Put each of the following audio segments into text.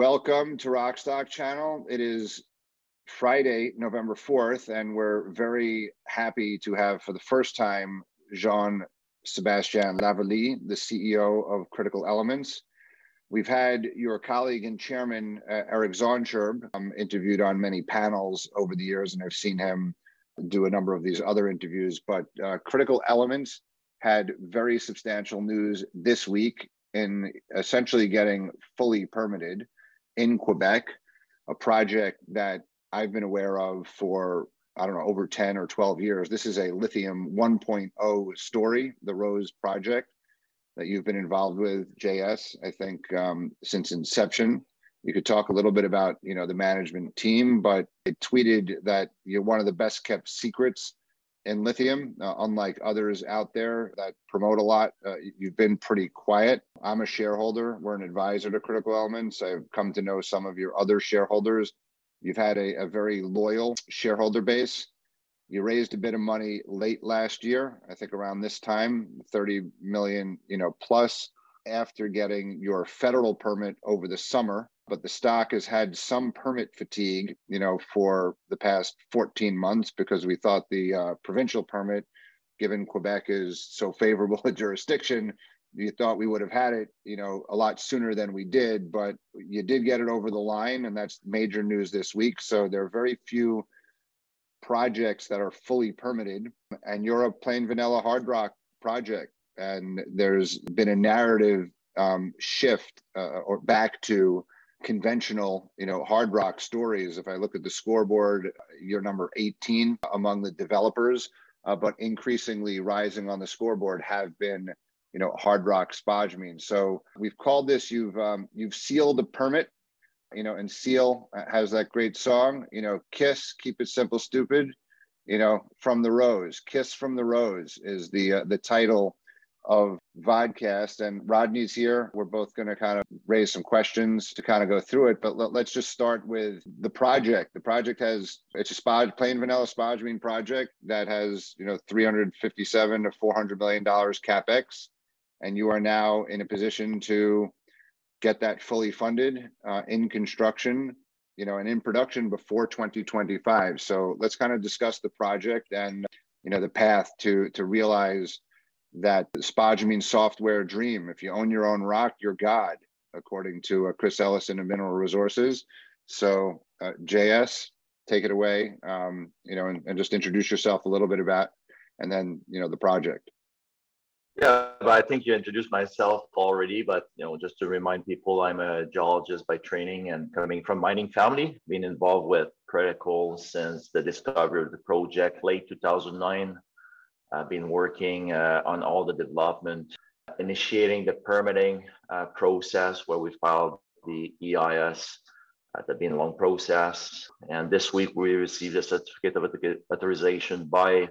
welcome to Rockstock Channel. It is Friday, November 4th, and we're very happy to have for the first time Jean Sebastien Lavallee, the CEO of Critical Elements. We've had your colleague and chairman, uh, Eric Zaunscherb, um, interviewed on many panels over the years, and I've seen him do a number of these other interviews. But uh, Critical Elements had very substantial news this week in essentially getting fully permitted in Quebec, a project that I've been aware of for, I don't know, over 10 or 12 years. This is a lithium 1.0 story, the Rose project that you've been involved with, JS, I think um, since inception. You could talk a little bit about, you know, the management team, but it tweeted that you're one of the best kept secrets in lithium, uh, unlike others out there that promote a lot. Uh, you've been pretty quiet. I'm a shareholder. We're an advisor to Critical Elements. I've come to know some of your other shareholders. You've had a, a very loyal shareholder base. You raised a bit of money late last year, I think around this time, 30 million, you know, plus after getting your federal permit over the summer but the stock has had some permit fatigue, you know, for the past 14 months because we thought the uh, provincial permit, given Quebec is so favorable a jurisdiction, you thought we would have had it, you know, a lot sooner than we did, but you did get it over the line, and that's major news this week. So there are very few projects that are fully permitted, and you're a plain vanilla hard rock project, and there's been a narrative um, shift uh, or back to conventional, you know, hard rock stories. If I look at the scoreboard, you're number 18 among the developers, uh, but increasingly rising on the scoreboard have been, you know, hard rock spodumene. So we've called this. You've um, you've sealed a permit. You know, and Seal has that great song. You know, Kiss, keep it simple, stupid. You know, from the rose, Kiss from the rose is the uh, the title of vodcast and rodney's here. We're both going to kind of raise some questions to kind of go through it but let, us just start with the project. The project has it's a spod plain vanilla spodumene project that has you know 357 to 400 million dollars capex and you are now in a position to get that fully funded uh, in construction you know and in production before 2025 so let's kind of discuss the project and you know the path to to realize that spodumene software dream. If you own your own rock, you're God, according to uh, Chris Ellison of Mineral Resources. So, uh, JS, take it away, um, you know, and, and just introduce yourself a little bit about, and then, you know, the project. Yeah, but I think you introduced myself already, but you know, just to remind people, I'm a geologist by training and coming from mining family, being involved with critical since the discovery of the project late 2009 I've been working uh, on all the development, initiating the permitting uh, process where we filed the EIS. Uh, that's been a long process. And this week we received a certificate of authorization by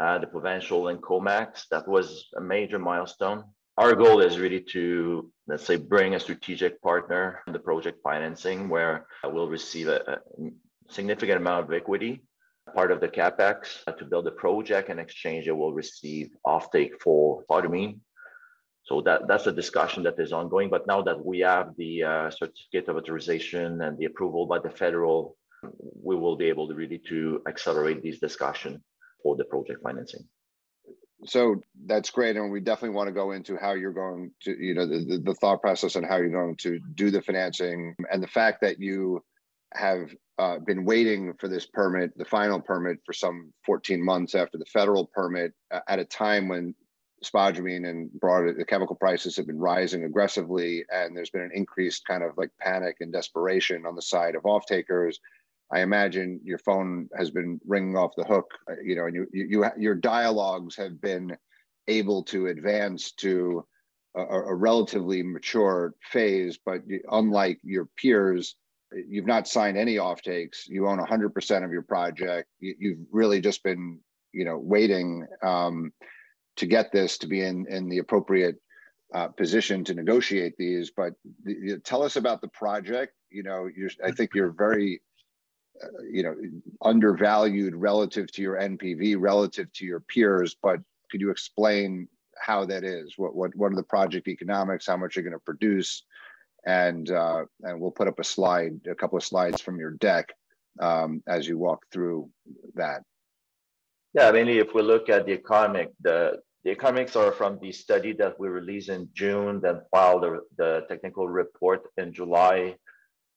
uh, the provincial and COMEX. That was a major milestone. Our goal is really to, let's say, bring a strategic partner in the project financing where we'll receive a, a significant amount of equity part of the capex to build a project and exchange it will receive offtake for spodumene. So that, that's a discussion that is ongoing. But now that we have the uh, certificate of authorization and the approval by the federal, we will be able to really to accelerate these discussion for the project financing. So that's great, and we definitely want to go into how you're going to, you know, the, the thought process and how you're going to do the financing, and the fact that you have uh, been waiting for this permit, the final permit, for some 14 months after the federal permit, uh, at a time when spodumene and broader the chemical prices have been rising aggressively, and there's been an increased kind of like panic and desperation on the side of off takers. I imagine your phone has been ringing off the hook, uh, you know, and you, you, you your dialogues have been able to advance to a, a relatively mature phase, but unlike your peers you've not signed any offtakes. You own 100% of your project. You, have really just been, you know, waiting um, to get this to be in in the appropriate uh, position to negotiate these. But the, tell us about the project. You know, I think you're very, uh, you know, undervalued relative to your NPV, relative to your peers. But could you explain how that is? What what what are the project economics? How much you're going to produce? And uh, and we'll put up a slide, a couple of slides from your deck um, as you walk through that. Yeah, mainly if we look at the economic, the the economics are from the study that we released in June, then filed the, the technical report in July.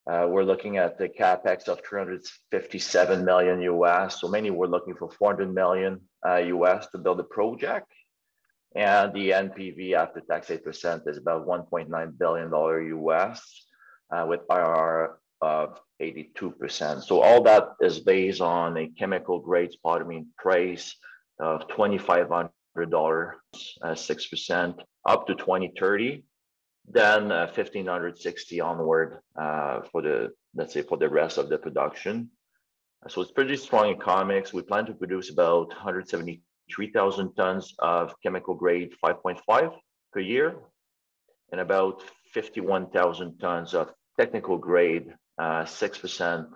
Uh, we're looking at the capex of 357 million US. So mainly we're looking for 400 million uh, US to build a project. And the NPV after tax 8% is about $1.9 billion US uh, with IRR of 82%. So all that is based on a chemical grade spodumene price of $2,500, uh, 6% up to 2030, then uh, 1560 onward uh, for the, let's say for the rest of the production. So it's pretty strong economics. We plan to produce about 173,000 tons of chemical grade 5.5 per year and about 51,000 tons of technical grade uh, 6%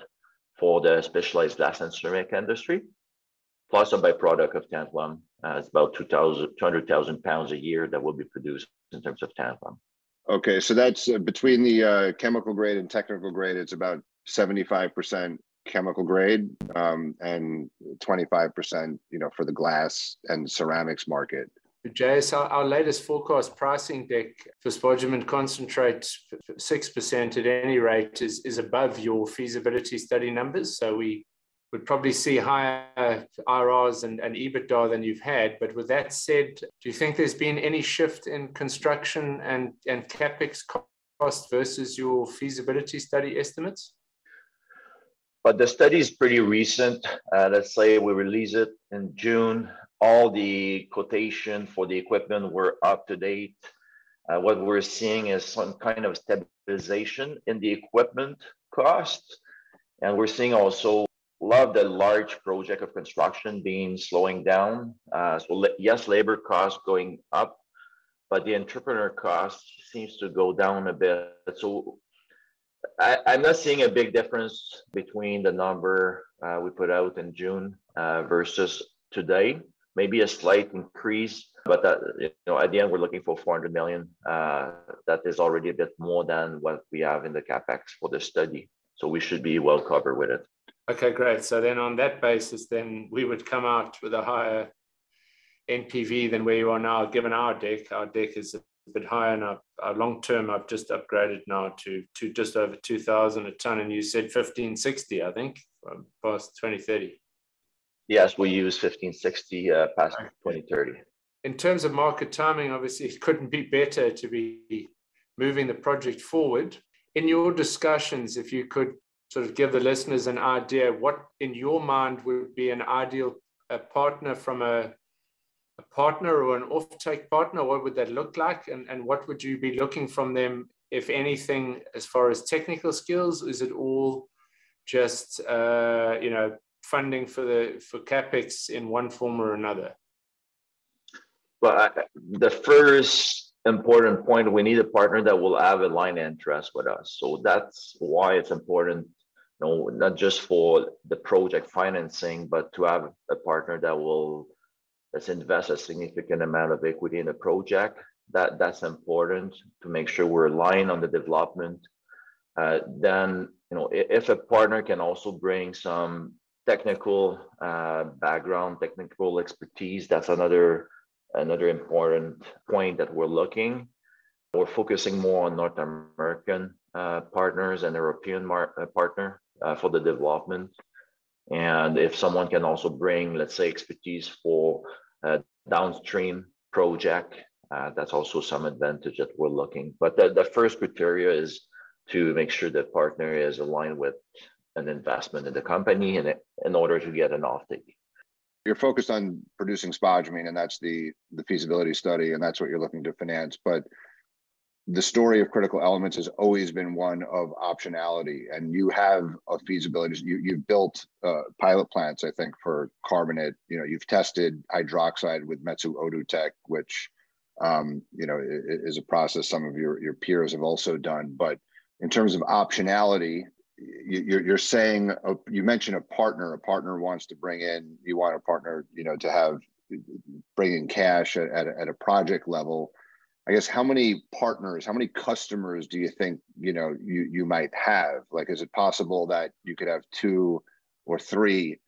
for the specialized glass and ceramic industry, plus a byproduct of tantalum. Uh, it's about 200,000 pounds a year that will be produced in terms of tantalum. Okay, so that's uh, between the uh, chemical grade and technical grade, it's about 75% chemical grade um, and 25%, you know, for the glass and ceramics market. JS, our, our latest forecast pricing deck for spodumene concentrate, 6% at any rate, is, is above your feasibility study numbers. So we would probably see higher IRRs and, and EBITDA than you've had. But with that said, do you think there's been any shift in construction and, and CapEx cost versus your feasibility study estimates? But the study is pretty recent. Uh, let's say we release it in June all the quotation for the equipment were up to date. Uh, what we're seeing is some kind of stabilization in the equipment cost. And we're seeing also a lot of the large project of construction being slowing down. Uh, so yes, labor costs going up, but the entrepreneur cost seems to go down a bit. So I, am not seeing a big difference between the number uh, we put out in June uh, versus today maybe a slight increase, but that, you know, at the end, we're looking for 400 million. Uh, that is already a bit more than what we have in the capex for the study. So we should be well covered with it. Okay, great. So then on that basis, then we would come out with a higher NPV than where you are now, given our deck. Our deck is bit higher and our, our long term I've just upgraded now to, to just over 2000 a ton. And you said 1560, I think, past 2030. Yes, we use 1560 uh, past 2030. In terms of market timing, obviously, it couldn't be better to be moving the project forward. In your discussions, if you could sort of give the listeners an idea, what in your mind would be an ideal a partner from a, a partner or an offtake partner? What would that look like? And, and what would you be looking from them, if anything, as far as technical skills? Is it all just, uh, you know, funding for the for capex in one form or another? Well, the first important point we need a partner that will have a line interest with us. So that's why it's important, you know, not just for the project financing, but to have a partner that will let's invest a significant amount of equity in a project. That that's important to make sure we're aligned on the development. Uh, then you know if a partner can also bring some technical uh, background, technical expertise. That's another another important point that we're looking. We're focusing more on North American uh, partners and European mar- uh, partner uh, for the development. And if someone can also bring, let's say, expertise for downstream project, uh, that's also some advantage that we're looking. But the, the first criteria is to make sure that partner is aligned with an investment in the company in, in order to get an offtake. You're focused on producing spodumene, and that's the the feasibility study, and that's what you're looking to finance. But the story of critical elements has always been one of optionality, and you have a feasibility. You you've built uh, pilot plants, I think, for carbonate. You know, you've tested hydroxide with Metso Outotec, which um, you know is a process some of your your peers have also done. But in terms of optionality, you're, you're saying uh, you mentioned a partner a partner wants to bring in you want a partner you know to have bring in cash at, at a project level I guess how many partners, how many customers do you think you know you you might have? Like, is it possible that you could have two or three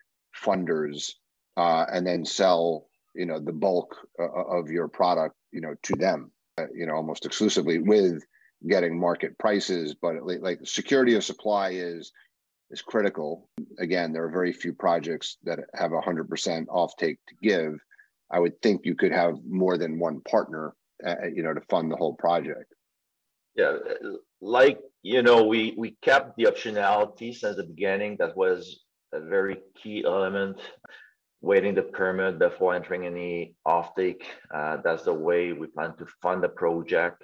funders uh, and then sell you know the bulk uh, of your product you know to them uh, you know almost exclusively with getting market prices? But like security of supply is is critical. Again there are very few projects that have 100% offtake to give. I would think you could have more than one partner uh, you know to fund the whole project. Yeah like you know we we kept the optionality since the beginning. That was a very key element waiting the permit before entering any offtake. Uh, that's the way we plan to fund the project.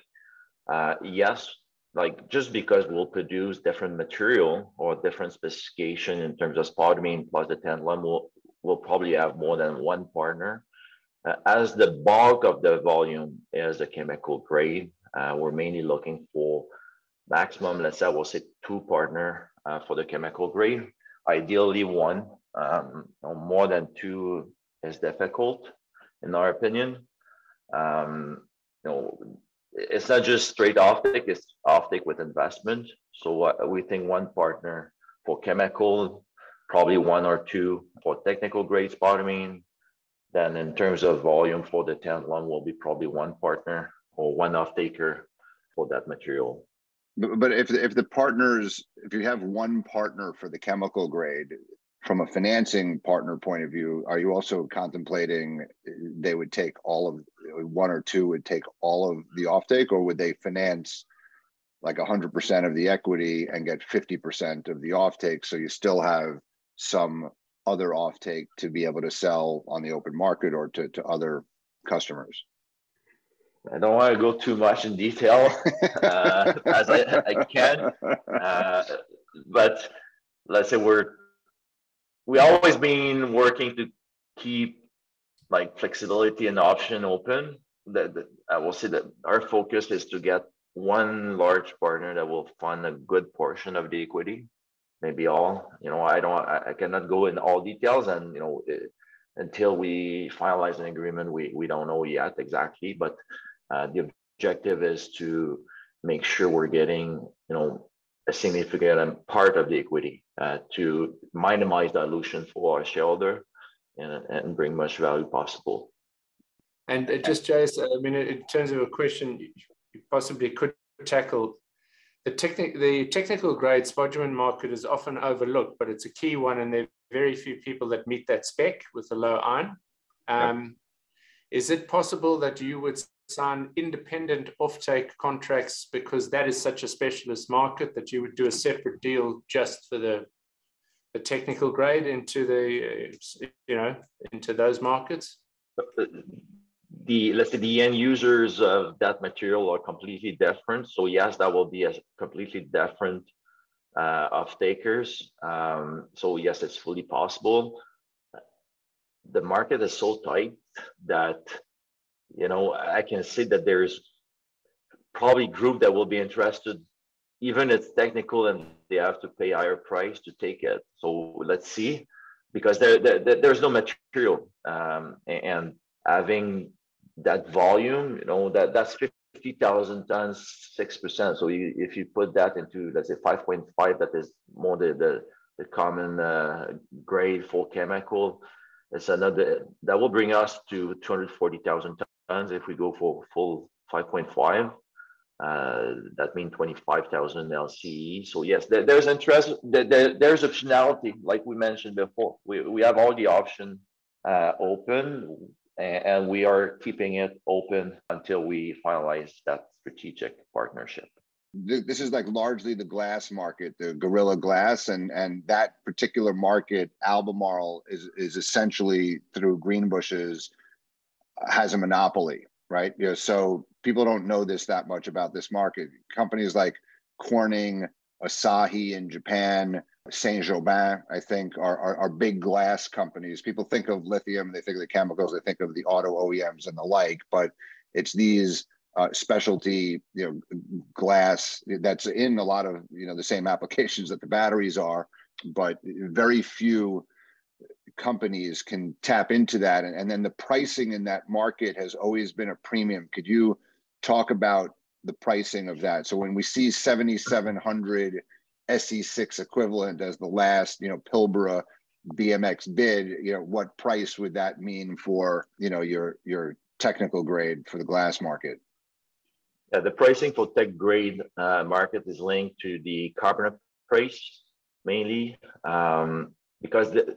Uh, yes like just because we'll produce different material or different specification in terms of spodumene plus the tantalum we'll, we'll probably have more than one partner uh, as the bulk of the volume is the chemical grade, uh, we're mainly looking for maximum, let's say we'll say two partner uh, for the chemical grade. Ideally one, um, more than two is difficult in our opinion. Um, you know, it's not just straight offtake, it's offtake with investment. So uh, we think one partner for chemical, probably one or two for technical grade spodumene, then in terms of volume for the tantalum will be probably one partner or one off-taker for that material. But, but if if the partners, if you have one partner for the chemical grade, from a financing partner point of view, are you also contemplating they would take all of one or two would take all of the offtake, or would they finance like 100% of the equity and get 50% of the offtake? So you still have some other offtake to be able to sell on the open market or to, to other customers? I don't want to go too much in detail uh, as I, I can, uh, but let's say we're we always been working to keep like flexibility and option open. That, that I will say that our focus is to get one large partner that will fund a good portion of the equity maybe all. You know, I don't, I, cannot go in all details, and you know, it, until we finalize an agreement, we we don't know yet exactly. But uh, the objective is to make sure we're getting, you know, a significant part of the equity uh, to minimize dilution for our shareholder and, and bring much value possible. And just, JS, I mean, in terms of a question you possibly could tackle, the, techni- the technical grade spodumene market is often overlooked, but it's a key one, and there are very few people that meet that spec with a low iron. Um, yep. Is it possible that you would sign independent offtake contracts because that is such a specialist market that you would do a separate deal just for the the technical grade into the you know into those markets? The let's say the end users of that material are completely different. So yes, that will be a completely different uh, off takers. Um, so yes, it's fully possible. The market is so tight that you know I can see that there's probably group that will be interested, even it's technical and they have to pay higher price to take it. So let's see, because there, there there's no material um, and having that volume, you know, that that's 50,000 tons, 6%. So you, if you put that into, let's say 5.5, that is more the, the, the common uh, grade for chemical, it's another, that will bring us to 240,000 tons if we go for full 5.5. Uh, that means 25,000 LCE. So yes, there, there's interest, there, there, there's optionality, like we mentioned before. We, we have all the option uh, open and we are keeping it open until we finalize that strategic partnership. This is like largely the glass market, the Gorilla Glass, and and that particular market, Albemarle is is essentially through Greenbushes has a monopoly, right? You know, so people don't know this that much about this market. Companies like Corning, Asahi in Japan, Saint Gobain, I think, are, are, are, big glass companies. People think of lithium, they think of the chemicals, they think of the auto OEMs and the like, but it's these uh, specialty, you know, glass that's in a lot of you know the same applications that the batteries are, but very few companies can tap into that, and, and then the pricing in that market has always been a premium. Could you talk about the pricing of that. So when we see 7,700 SC6 equivalent as the last, you know, Pilbara BMX bid, you know, what price would that mean for, you know, your your technical grade for the glass market? Yeah, the pricing for tech grade uh, market is linked to the carbonate price mainly um, because the, you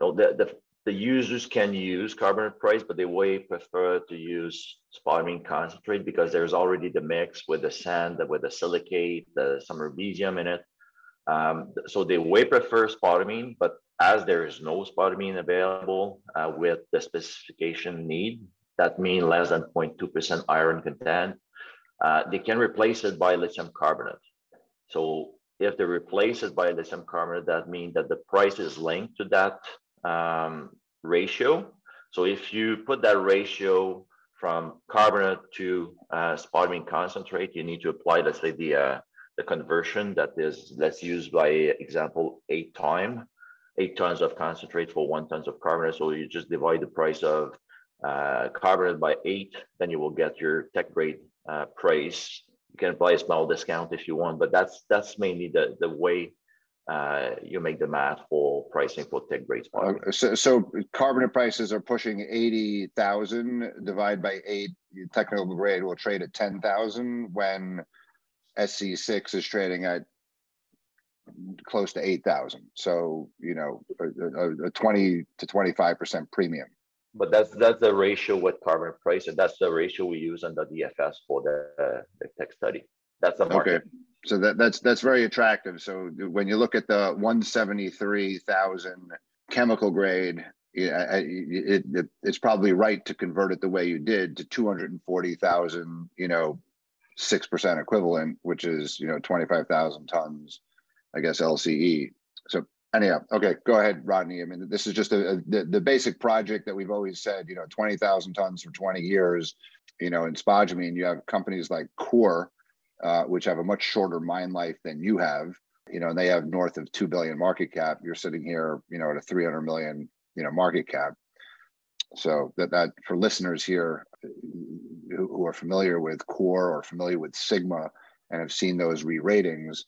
know, the, the the users can use carbonate price, but they way prefer to use spodumene concentrate because there's already the mix with the sand, with the silicate, the some rubidium in it. Um, so they way prefer spodumene, but as there is no spodumene available uh, with the specification need, that means less than 0.2% iron content, uh, they can replace it by lithium carbonate. So if they replace it by lithium carbonate, that means that the price is linked to that um, ratio. So if you put that ratio from carbonate to uh, spodumene concentrate, you need to apply, let's say, the the conversion that is, let's use by example, eight time, eight tons of concentrate for one tons of carbonate. So you just divide the price of uh, carbonate by eight, then you will get your tech grade uh, price. You can apply a small discount if you want, but that's that's mainly the the way uh, you make the math for pricing for tech grade uh, so, so carbonate prices are pushing 80,000 divided by eight technical grade will trade at 10,000 when SC6 is trading at close to 8,000. So, you know, a, a, 20 to 25% premium. But that's that's the ratio with carbon price, and that's the ratio we use on the DFS for the, uh, the tech study. That's the market. Okay so that that's that's very attractive. So when you look at the 173,000 chemical grade, it, it, it's probably right to convert it the way you did to 240,000, you know, 6% equivalent, which is, you know, 25,000 tons, I guess, LCE. So anyhow, okay, go ahead, Rodney. I mean, this is just a, a the, the basic project that we've always said, you know, 20,000 tons for 20 years, you know, in spodumene, you have companies like Core, uh, which have a much shorter mine life than you have. You know, and they have north of two billion market cap. You're sitting here, you know, at a 300 million, you know, market cap. So that that for listeners here who, are familiar with Core or familiar with Sigma and have seen those re-ratings,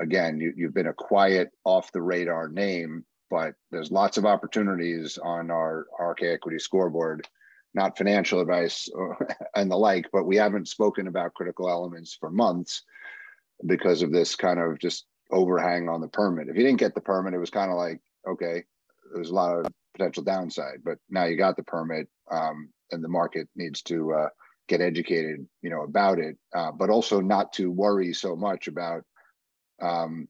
again, you, you've been a quiet, off the radar name, but there's lots of opportunities on our RK Equity scoreboard not financial advice or, and the like, but we haven't spoken about critical elements for months because of this kind of just overhang on the permit. If you didn't get the permit, it was kind of like, okay, there's a lot of potential downside, but now you got the permit um, and the market needs to uh, get educated, you know, about it, uh, but also not to worry so much about, um,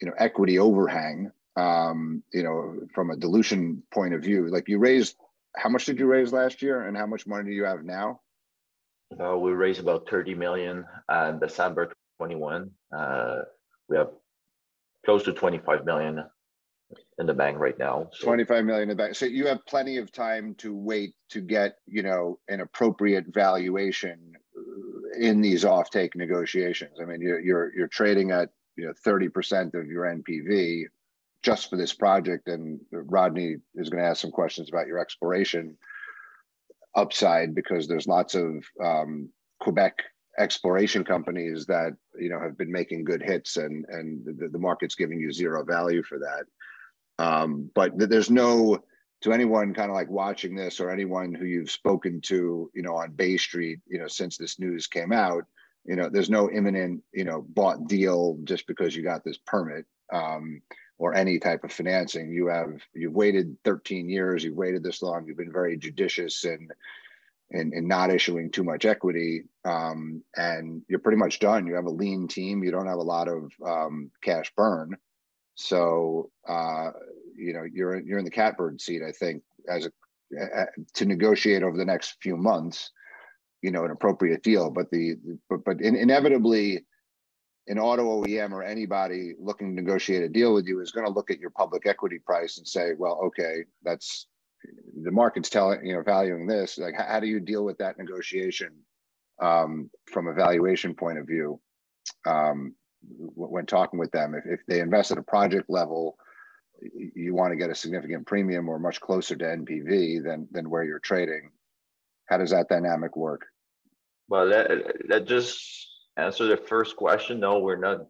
you know, equity overhang, um, you know, from a dilution point of view. Like you raised how much did you raise last year and how much money do you have now? Uh, we raised about 30 million in December 21. Uh, we have close to 25 million in the bank right now. So. 25 million in the bank. So you have plenty of time to wait to get, you know, an appropriate valuation in these offtake negotiations. I mean, you're you're, you're trading at you know 30% of your NPV just for this project. And Rodney is going to ask some questions about your exploration upside because there's lots of um, Quebec exploration companies that you know have been making good hits and and the, the market's giving you zero value for that um, but there's no to anyone kind of like watching this or anyone who you've spoken to you know on bay street you know since this news came out you know there's no imminent you know bought deal just because you got this permit um, or any type of financing. You have you've waited 13 years. You've waited this long. You've been very judicious and and, in not issuing too much equity, um, and you're pretty much done. You have a lean team. You don't have a lot of um, cash burn, so uh, you know you're you're in the catbird seat. I think as a, to negotiate over the next few months, you know, an appropriate deal. But the but but in, inevitably an auto OEM or anybody looking to negotiate a deal with you is going to look at your public equity price and say, well, okay, that's the market's telling, you know, valuing this. Like, how, how do you deal with that negotiation um, from a valuation point of view um, when talking with them? If, if they invest at a project level, you want to get a significant premium or much closer to NPV than, than where you're trading. How does that dynamic work? Well, let, let just answer the first question. No, we're not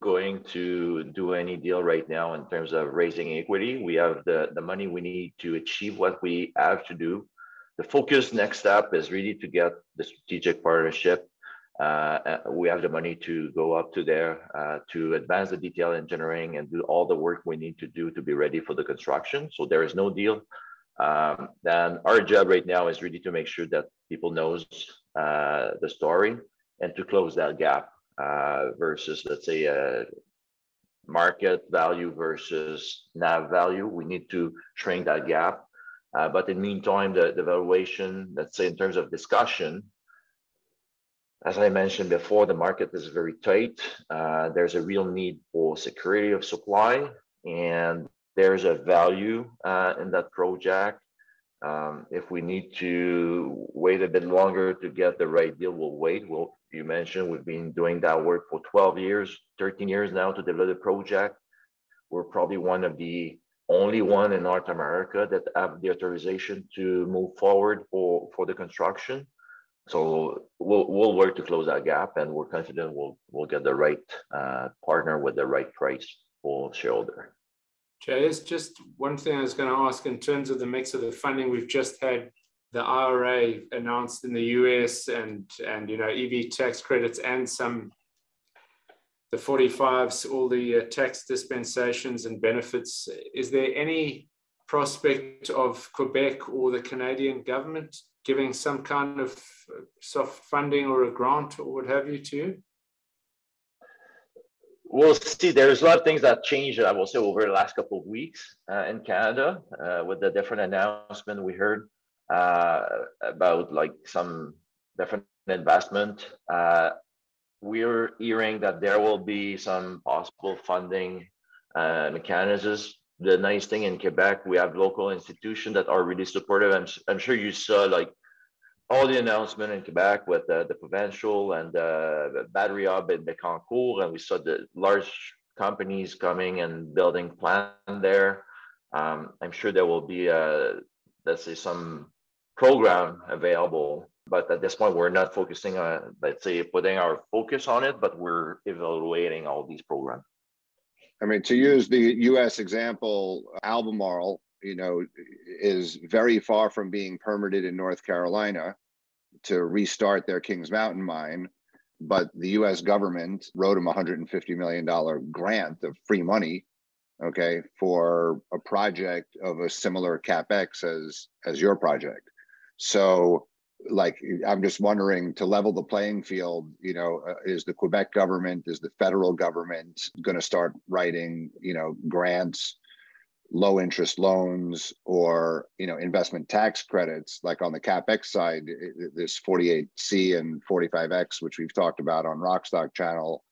going to do any deal right now in terms of raising equity. We have the, the money we need to achieve what we have to do. The focus next step is really to get the strategic partnership. Uh, uh, we have the money to go up to there uh, to advance the detail engineering and do all the work we need to do to be ready for the construction. So there is no deal. Um, then our job right now is really to make sure that people knows the story and to close that gap versus let's say market value versus NAV value. We need to shrink that gap. Uh, but in the meantime, the, the valuation, let's say in terms of discussion, as I mentioned before, the market is very tight. Uh, there's a real need for security of supply, and there's a value uh, in that project. Um, if we need to wait a bit longer to get the right deal, we'll wait. We'll, you mentioned we've been doing that work for 12 years, 13 years now to develop the project. We're probably one of the only one in North America that have the authorization to move forward for, for the construction. So we'll, we'll work to close that gap and we're confident we'll, we'll get the right uh, partner with the right price for shareholder. Jay, it's just one thing I was going to ask in terms of the mix of the funding. We've just had the IRA announced in the US and, and you know, EV tax credits and some the 45s, all the uh, tax dispensations and benefits. Is there any prospect of Quebec or the Canadian government giving some kind of soft funding or a grant or what have you to? We'll see. There's a lot of things that changed, I will say, over the last couple of weeks uh, in Canada uh, with the different announcement we heard uh, about like some different investment. Uh, we're hearing that there will be some possible funding uh, mechanisms the nice thing in Quebec, we have local institutions that are really supportive. I'm, I'm sure you saw like all the announcement in Quebec with uh, the provincial and uh, the battery hub in Bécancour, and we saw the large companies coming and building plant there. Um, I'm sure there will be, uh, let's say, some program available, but at this point, we're not focusing on, let's say, putting our focus on it, but we're evaluating all these programs. I mean, to mm-hmm. use the U.S. example, Albemarle, you know, is very far from being permitted in North Carolina to restart their Kings Mountain mine, but the U.S. government wrote them a $150 million grant of free money, okay, for a project of a similar capex as as your project. So like i'm just wondering to level the playing field you know uh, is the quebec government is the federal government going to start writing you know grants low interest loans or you know investment tax credits? Like on the capex side this 48c and 45x which we've talked about on rockstock channel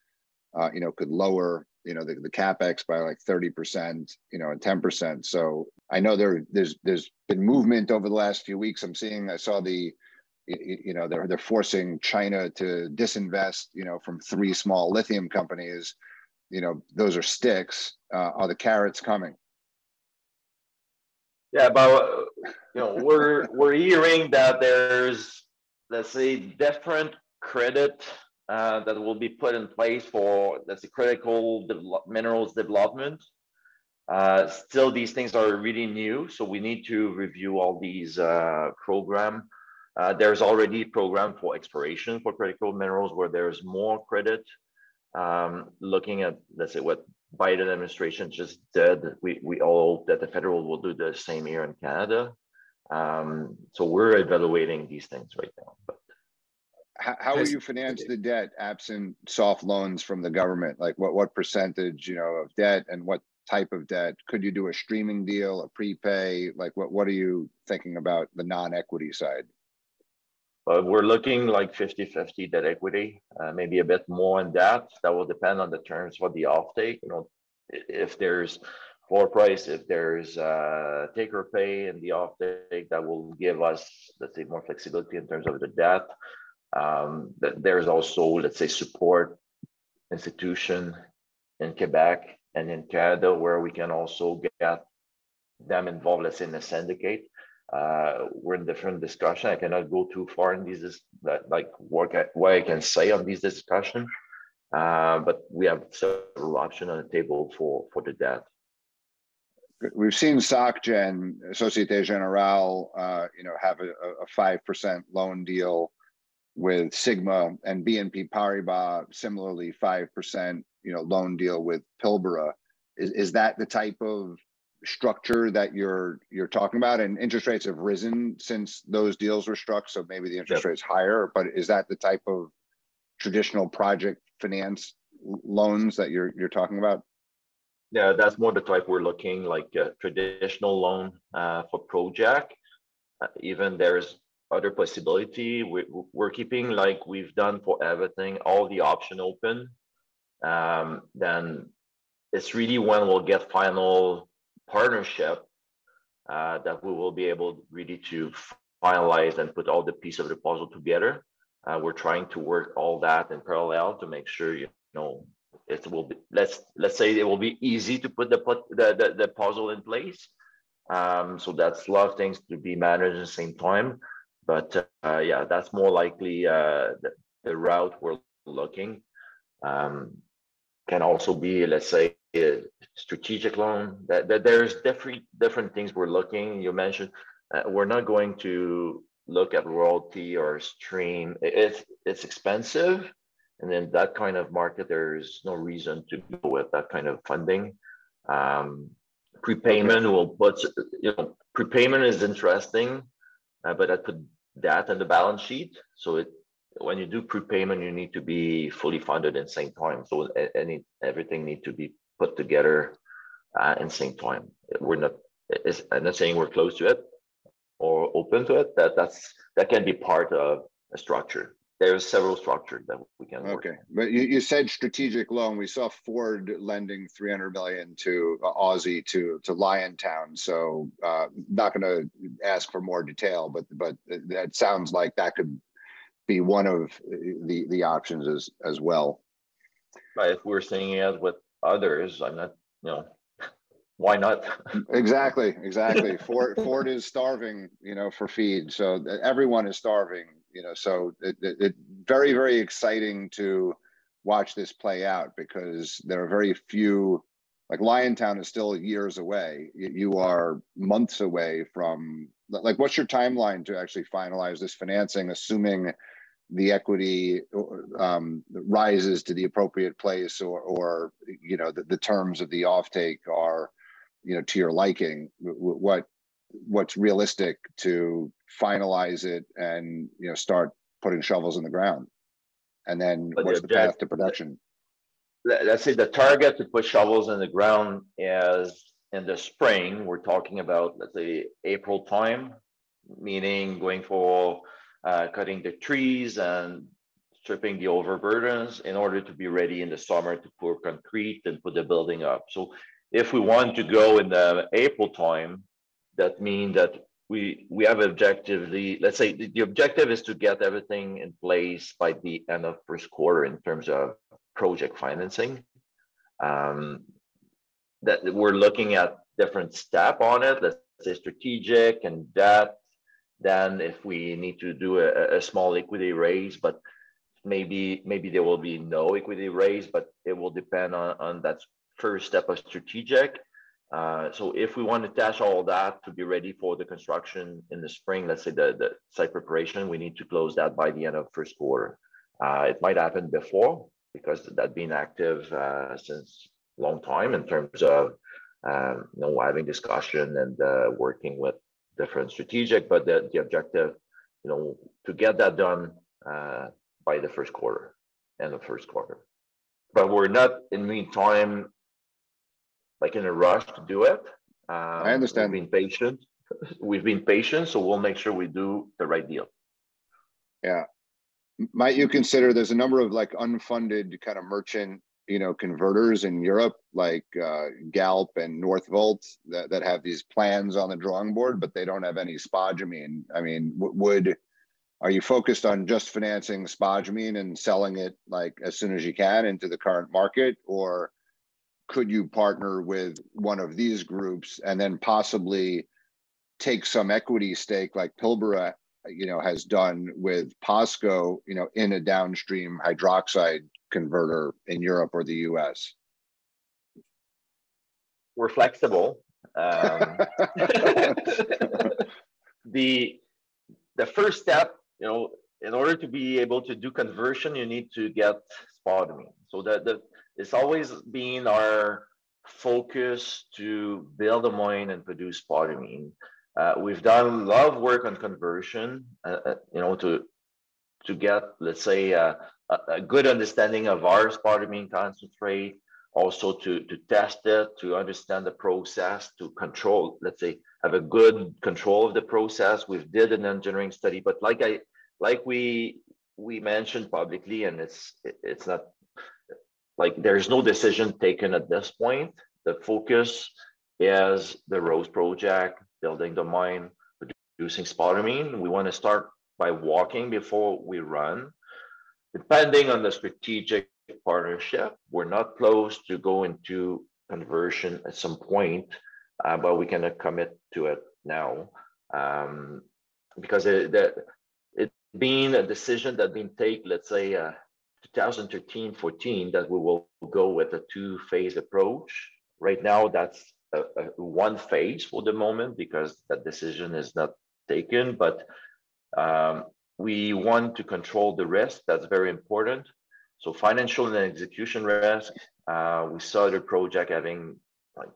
uh, you know could lower you know the, the capex by like 30% you know and 10% so i know there there's there's been movement over the last few weeks. I'm seeing i saw the you know they're they're forcing China to disinvest you know from three small lithium companies. You know those are sticks. Uh, are the carrots coming? Yeah but you know we're we're hearing that there's let's say different credit uh, that will be put in place for let's say critical minerals development. Uh, still these things are really new so we need to review all these uh, program uh, there's already a program for exploration for critical minerals where there's more credit. Um, looking at, let's say, what Biden administration just did, we, we all hope that the federal will do the same here in Canada. Um, so we're evaluating these things right now. But how, how will you finance the debt absent soft loans from the government? Like what what percentage, you know, of debt and what type of debt? Could you do a streaming deal, a prepay? Like what what are you thinking about the non-equity side? But we're looking like 50-50 debt equity, uh, maybe a bit more in that. That will depend on the terms for the offtake. You know, if there's floor price, if there's uh, take or pay in the offtake, that will give us, let's say, more flexibility in terms of the debt. Um, there's also, let's say, support institution in Quebec and in Canada where we can also get them involved, let's say, in the syndicate. Uh, we're in different discussion. I cannot go too far in these, like work I, what I can say on these discussion. Uh, but we have several options on the table for for the debt. We've seen SocGen, Societe Generale, uh, you know, have a five percent loan deal with Sigma and BNP Paribas, similarly five percent, you know, loan deal with Pilbara. Is is that the type of structure that you're you're talking about? And interest rates have risen since those deals were struck, so maybe the interest yep. rate's higher. But is that the type of traditional project finance loans that you're you're talking about? Yeah, that's more the type we're looking like a traditional loan uh, for project. Uh, even there's other possibility. We, we're keeping like we've done for everything, all the option open. Um, then it's really when we'll get final partnership uh, that we will be able really to finalize and put all the piece of the puzzle together. Uh, we're trying to work all that in parallel to make sure you know it will be let's let's say it will be easy to put the put the, the, the puzzle in place. Um, so that's a lot of things to be managed at the same time. But uh, yeah that's more likely uh, the, the route we're looking. Um, can also be let's say a strategic loan that, that there's different different things we're looking you mentioned uh, we're not going to look at royalty or stream it's it's expensive and in that kind of market, there's no reason to go with that kind of funding. Um, prepayment will, but you know, prepayment is interesting, uh, but I put that on the balance sheet. So it, when you do prepayment, you need to be fully funded in the same time. So any everything need to be put together uh, in same time. We're not. I'm not saying we're close to it or open to it. That that's that can be part of a structure There are several structures that we can work. Okay, but you, you said strategic loan. We saw Ford lending 300 million to uh, Aussie to to Liontown. So uh, not going to ask for more detail, but but that sounds like that could be one of the the options as as well. Right. If we're seeing it with others, I'm not. You know, why not? exactly. Exactly. Ford Ford is starving. You know, for feed. So everyone is starving you know so it, it, it, very very exciting to watch this play out because there are very few like liontown is still years away you are months away from like what's your timeline to actually finalize this financing assuming the equity um, rises to the appropriate place or or you know the, the terms of the offtake are you know to your liking. What what's realistic to finalize it and you know start putting shovels in the ground? And then but what's the, the path to production? Let's say the target to put shovels in the ground is in the spring. We're talking about let's say april time meaning going for uh, cutting the trees and stripping the overburdens in order to be ready in the summer to pour concrete and put the building up. So if we want to go in the april time that mean that we we have objectively let's say the, the, objective is to get everything in place by the end of first quarter in terms of project financing. Um, that we're looking at different step on it let's say strategic and that then if we need to do a, a small equity raise but maybe maybe there will be no equity raise but it will depend on, on that first step of strategic uh, so if we want to attach all that to be ready for the construction in the spring, let's say the, the site preparation, we need to close that by the end of first quarter. Uh, it might happen before because that been active uh, since long time in terms of um, you know having discussion and uh, working with different strategic, but the, the objective, you know, to get that done uh, by the first quarter, end of first quarter. But we're not in the meantime like in a rush to do it. Um, I understand. We've been patient. We've been patient, so we'll make sure we do the right deal. Yeah. Might you consider there's a number of like unfunded kind of merchant, you know, converters in Europe, like uh, Galp and Northvolt, that, that have these plans on the drawing board, but they don't have any spodumene. I mean, would are you focused on just financing spodumene and selling it like as soon as you can into the current market, or could you partner with one of these groups and then possibly take some equity stake like Pilbara, you know, has done with POSCO, you know, in a downstream hydroxide converter in Europe or the US? We're flexible. Um, the the first step, you know, in order to be able to do conversion, you need to get spodumene. So that the it's always been our focus to build a mine and produce spodumene. Uh, we've done a lot of work on conversion, uh, uh you know, to to get, let's say, uh, a, good understanding of our spodumene concentrate, also to, to test it, to understand the process, to control, let's say, have a good control of the process. We've did an engineering study, but like I, like we we mentioned publicly, and it's it's not like there's no decision taken at this point. The focus is the Rose project, building the mine, producing spodumene. We want to start by walking before we run. Depending on the strategic partnership, we're not close to go into conversion at some point, uh, but we cannot commit to it now um, because it, it being a decision that been taken, let's say, uh, 2013, 14, that we will go with a two phase approach. Right now, that's a, a one phase for the moment because that decision is not taken, but um, we want to control the risk. That's very important. So financial and execution risk. Uh, we saw the project having like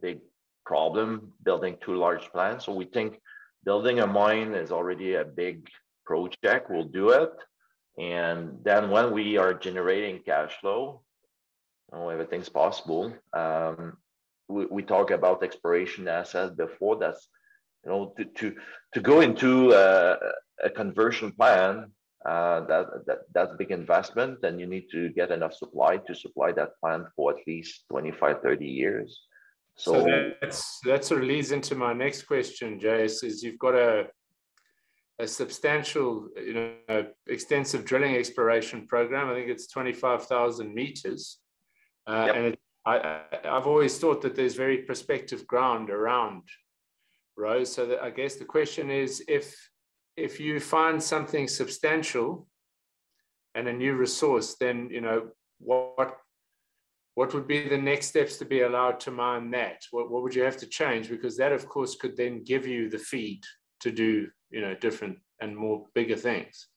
big problem building two large plants. So we think building a mine is already a big project. We'll do it. And then when we are generating cash flow, oh, everything's possible. Um, we, we talk about exploration assets before. That's you know to to, to go into a, a conversion plan. Uh, that, that that's a big investment, and you need to get enough supply to supply that plant for at least 25, 30 years. So, so that's that sort of leads into my next question, JS, is you've got a a substantial, you know, extensive drilling exploration program. I think it's 25,000 meters. Uh, yep. And it, I, I've always thought that there's very prospective ground around Rose. So that I guess the question is if, if you find something substantial and a new resource, then, you know, what, what would be the next steps to be allowed to mine that? What, what would you have to change? Because that, of course, could then give you the feed to do you know different and more bigger things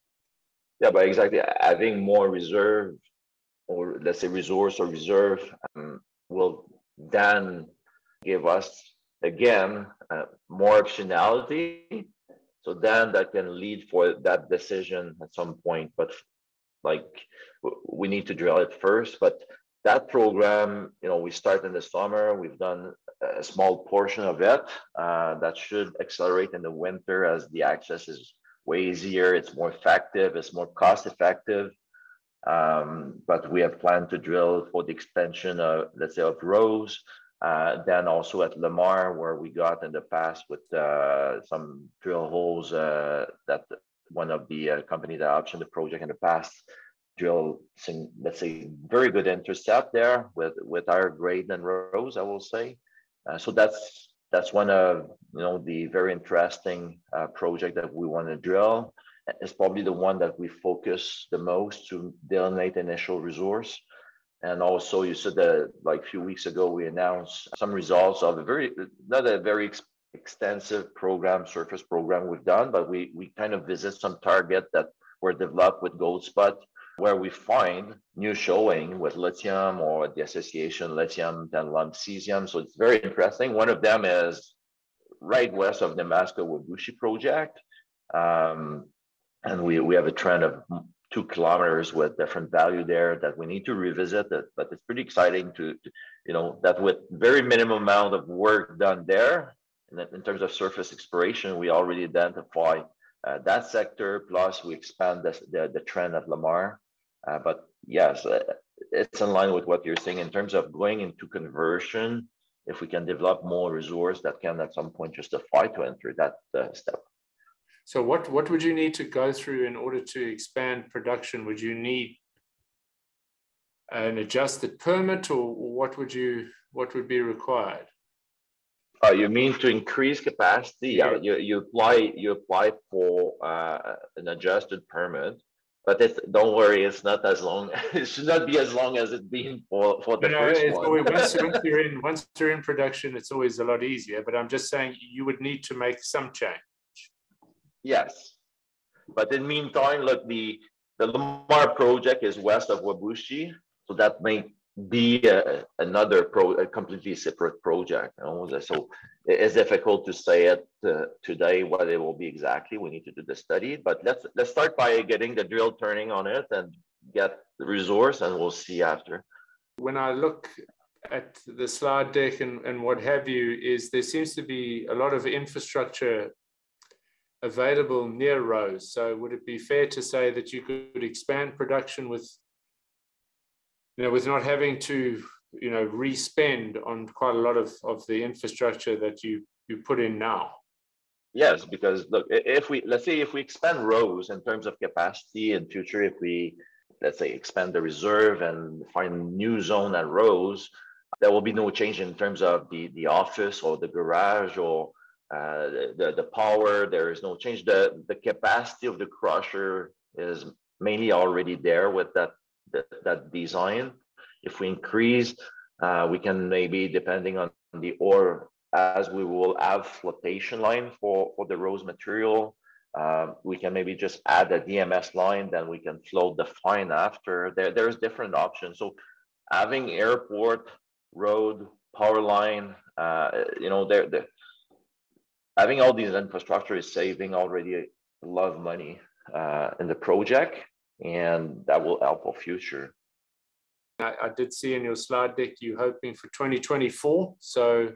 yeah but exactly having more reserve or let's say resource or reserve um, will then give us again uh, more optionality so then that can lead for that decision at some point but like we need to drill it first but that program you know we start in the summer we've done a small portion of it. Uh, that should accelerate in the winter as the access is way easier. It's more effective. It's more cost effective. Um, but we have planned to drill for the expansion of, let's say, of Rose. Uh, then also at Lemare, where we got in the past with uh, some drill holes uh, that one of the uh, company that optioned the project in the past drill some, let's say, very good intercept there with with higher grade than Rose, I will say. Uh, so that's that's one of you know the very interesting uh, project that we want to drill. It's probably the one that we focus the most to delineate initial resource. And also, you said that like a few weeks ago, we announced some results of a very not a very ex extensive program, surface program we've done, but we we kind of visit some target that were developed with GoldSpot where we find new showing with lithium or the association lithium and cesium. So it's very interesting. One of them is right west of Nemaska Whabouchi project. Um, and we, we have a trend of two kilometers with different value there that we need to revisit it, but it's pretty exciting to, to you know, that with very minimum amount of work done there, and in terms of surface exploration, we already identify uh, that sector, plus we expand the, the, the trend at Lemare. Uh, but yes, uh, it's in line with what you're saying in terms of going into conversion. If we can develop more resource that can at some point justify to enter that uh, step. So what, what would you need to go through in order to expand production? Would you need an adjusted permit or what would you what would be required? Oh, you mean to increase capacity? Yeah, you, you apply you apply for uh, an adjusted permit, but it, don't worry, it's not as long. It should not be as long as it's been for for the You know, first it's one. always, once, once you're in, once you're in production, it's always a lot easier, but I'm just saying you would need to make some change. Yes, but in the meantime, look, the the Lemare project is west of Whabouchi, so that may be a, another pro, a completely separate project. You know? So it is difficult to say it uh, today what it will be exactly. We need to do the study, but let's let's start by getting the drill turning on it and get the resource, and we'll see after. When I look at the slide deck and, and what have you, is there seems to be a lot of infrastructure available near Rose. So would it be fair to say that you could expand production with, you know, with not having to, you know, re-spend on quite a lot of, of the infrastructure that you you put in now? Yes, because look, if we let's say if we expand Rose in terms of capacity in future, if we let's say expand the reserve and find new zone at Rose, there will be no change in terms of the the office or the garage or uh, the the power. There is no change. The the capacity of the crusher is mainly already there with that that, that design. If we increase, uh, we can maybe depending on the ore as we will have flotation line for, for the rose material, uh, we can maybe just add a DMS line, then we can float the fine after. There, there's different options. So having airport, road, power line, uh, you know, there, there, having all these infrastructure is saving already a lot of money uh, in the project, and that will help for future. I, I did see in your slide deck you hoping for 2024. So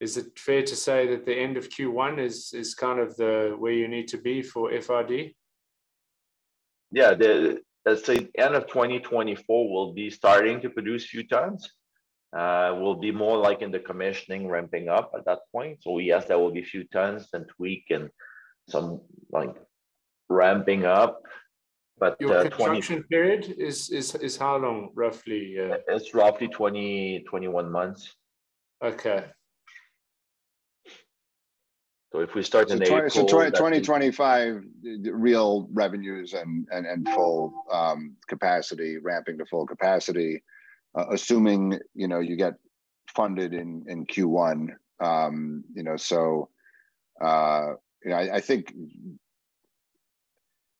is it fair to say that the end of Q1 is is kind of the where you need to be for FID? Yeah, the let's say end of 2024 will be starting to produce few tons. Uh, will be more like in the commissioning ramping up at that point. So yes, there will be few tons and tweak and some like ramping up. But Your uh, 20, construction period is is is how long roughly? Uh, it's roughly 20, 21 months. okay. So if we start So in 20, April, so 20, 2025, the- the real revenues and, and, and full um, capacity, ramping to full capacity, uh, assuming, you know, you get funded in, in Q1, um, you know, so, uh, you know, I, I think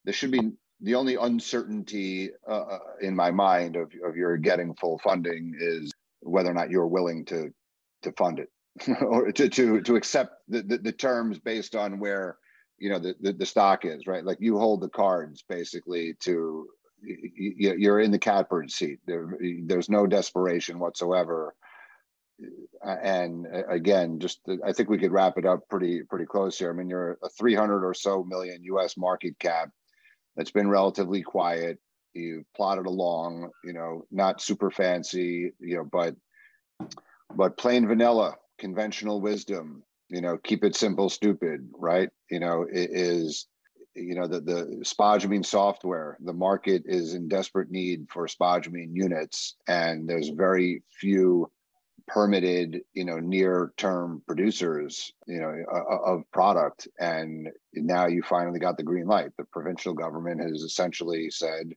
there should be, the only uncertainty uh, uh, in my mind of, of your getting full funding is whether or not you're willing to, to fund it. or to to to accept the, the, the terms based on where you know the, the the stock is right like you hold the cards basically to you're in the catbird seat. There, there's no desperation whatsoever. And again just i think we could wrap it up pretty pretty close here. I mean you're a 300 or so million us market cap that's been relatively quiet. You've plodded along you know not super fancy you know but but plain vanilla conventional wisdom you know keep it simple stupid right? You know it is you know the the spodumene software the market is in desperate need for spodumene units and there's very few permitted you know near term producers you know of product. And now you finally got the green light. The provincial government has essentially said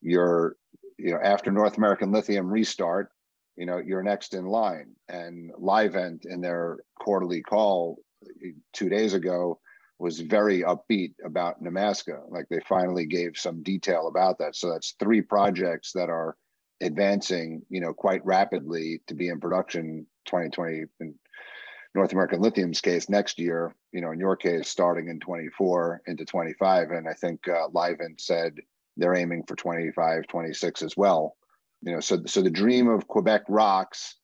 you're you know after north american lithium restart you know you're next in line. And livent in their quarterly call eh, two days ago was very upbeat about Nemaska like they finally gave some detail about that. So that's three projects that are advancing you know quite rapidly to be in production 2020 in north american lithium's case next year you know in your case starting in 24 into 25 and i think uh, livent said they're aiming for 25 26 as well. You know so so the dream of quebec rocks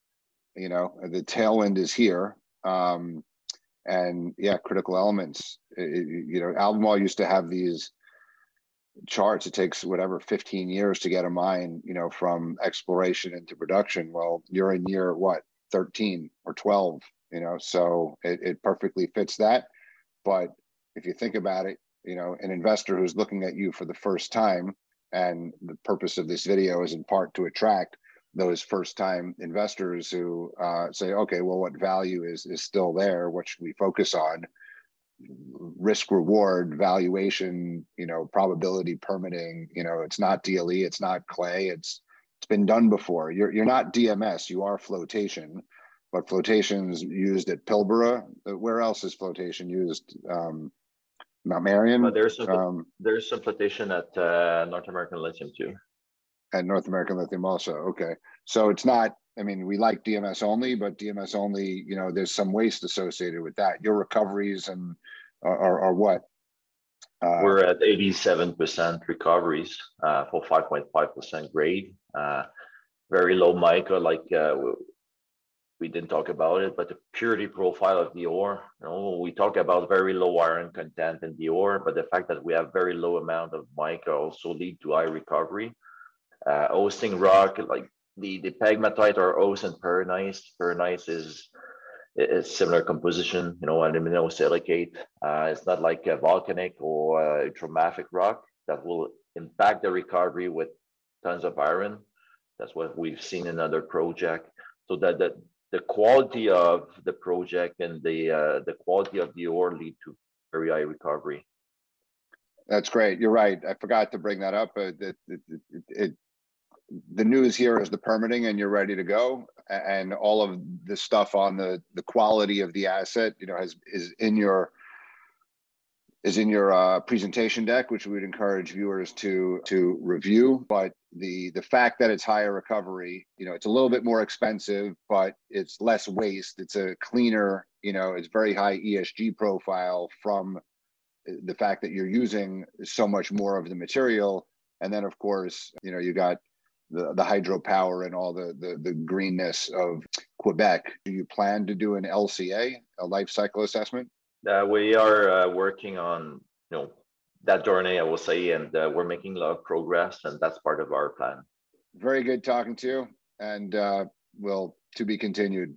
you know the tailwind is here. Um and yeah critical elements. It, you know albemarle used to have these charts. It takes whatever 15 years to get a mine you know from exploration into production. Well you're in year what 13 or 12 you know so it, it perfectly fits that. But if you think about it you know an investor who's looking at you for the first time and the purpose of this video is in part to attract those first time investors who uh, say, okay, well, what value is is still there? What should we focus on? Risk reward, valuation, you know, probability permitting. You know, it's not DLE, it's not clay. It's it's been done before. You're you're not DMS. You are flotation, but flotation's used at Pilbara. Where else is flotation used? Um, Mount Marion. But there's some um, there's some flotation at uh, North American Lithium too at North American Lithium also. Okay. So it's not, I mean, we like DMS only, but DMS only, you know, there's some waste associated with that. Your recoveries and are, are what? Uh, We're at 87% recoveries uh, for 5.5% grade. Uh, very low mica, like uh, we didn't talk about it, but the purity profile of the ore, you know, we talk about very low iron content in the ore, but the fact that we have very low amount of mica also lead to high recovery uh, hosting rock, like the, the pegmatite or ose and. Perrhenite is is similar composition, you know, aluminosilicate. Uh, it's not like a volcanic or a traumatic rock that will impact the recovery with tons of iron. That's what we've seen in other project. So that the, the quality of the project and the uh, the quality of the ore lead to very high recovery. That's great. You're right. I forgot to bring that up. It, it, it, the news here is the permitting and you're ready to go. And all of the stuff on the the quality of the asset you know has is in your is in your uh, presentation deck which we would encourage viewers to to review. But the the fact that it's higher recovery you know it's a little bit more expensive but it's less waste. It's a cleaner you know it's very high esg profile from the fact that you're using so much more of the material. And then of course you know you got the, the hydropower and all the, the, the greenness of Quebec. Do you plan to do an LCA, a life cycle assessment? Uh, we are uh, working on you know that journey, I will say, and uh, we're making a lot of progress, and that's part of our plan. Very good talking to you, and uh, will to be continued.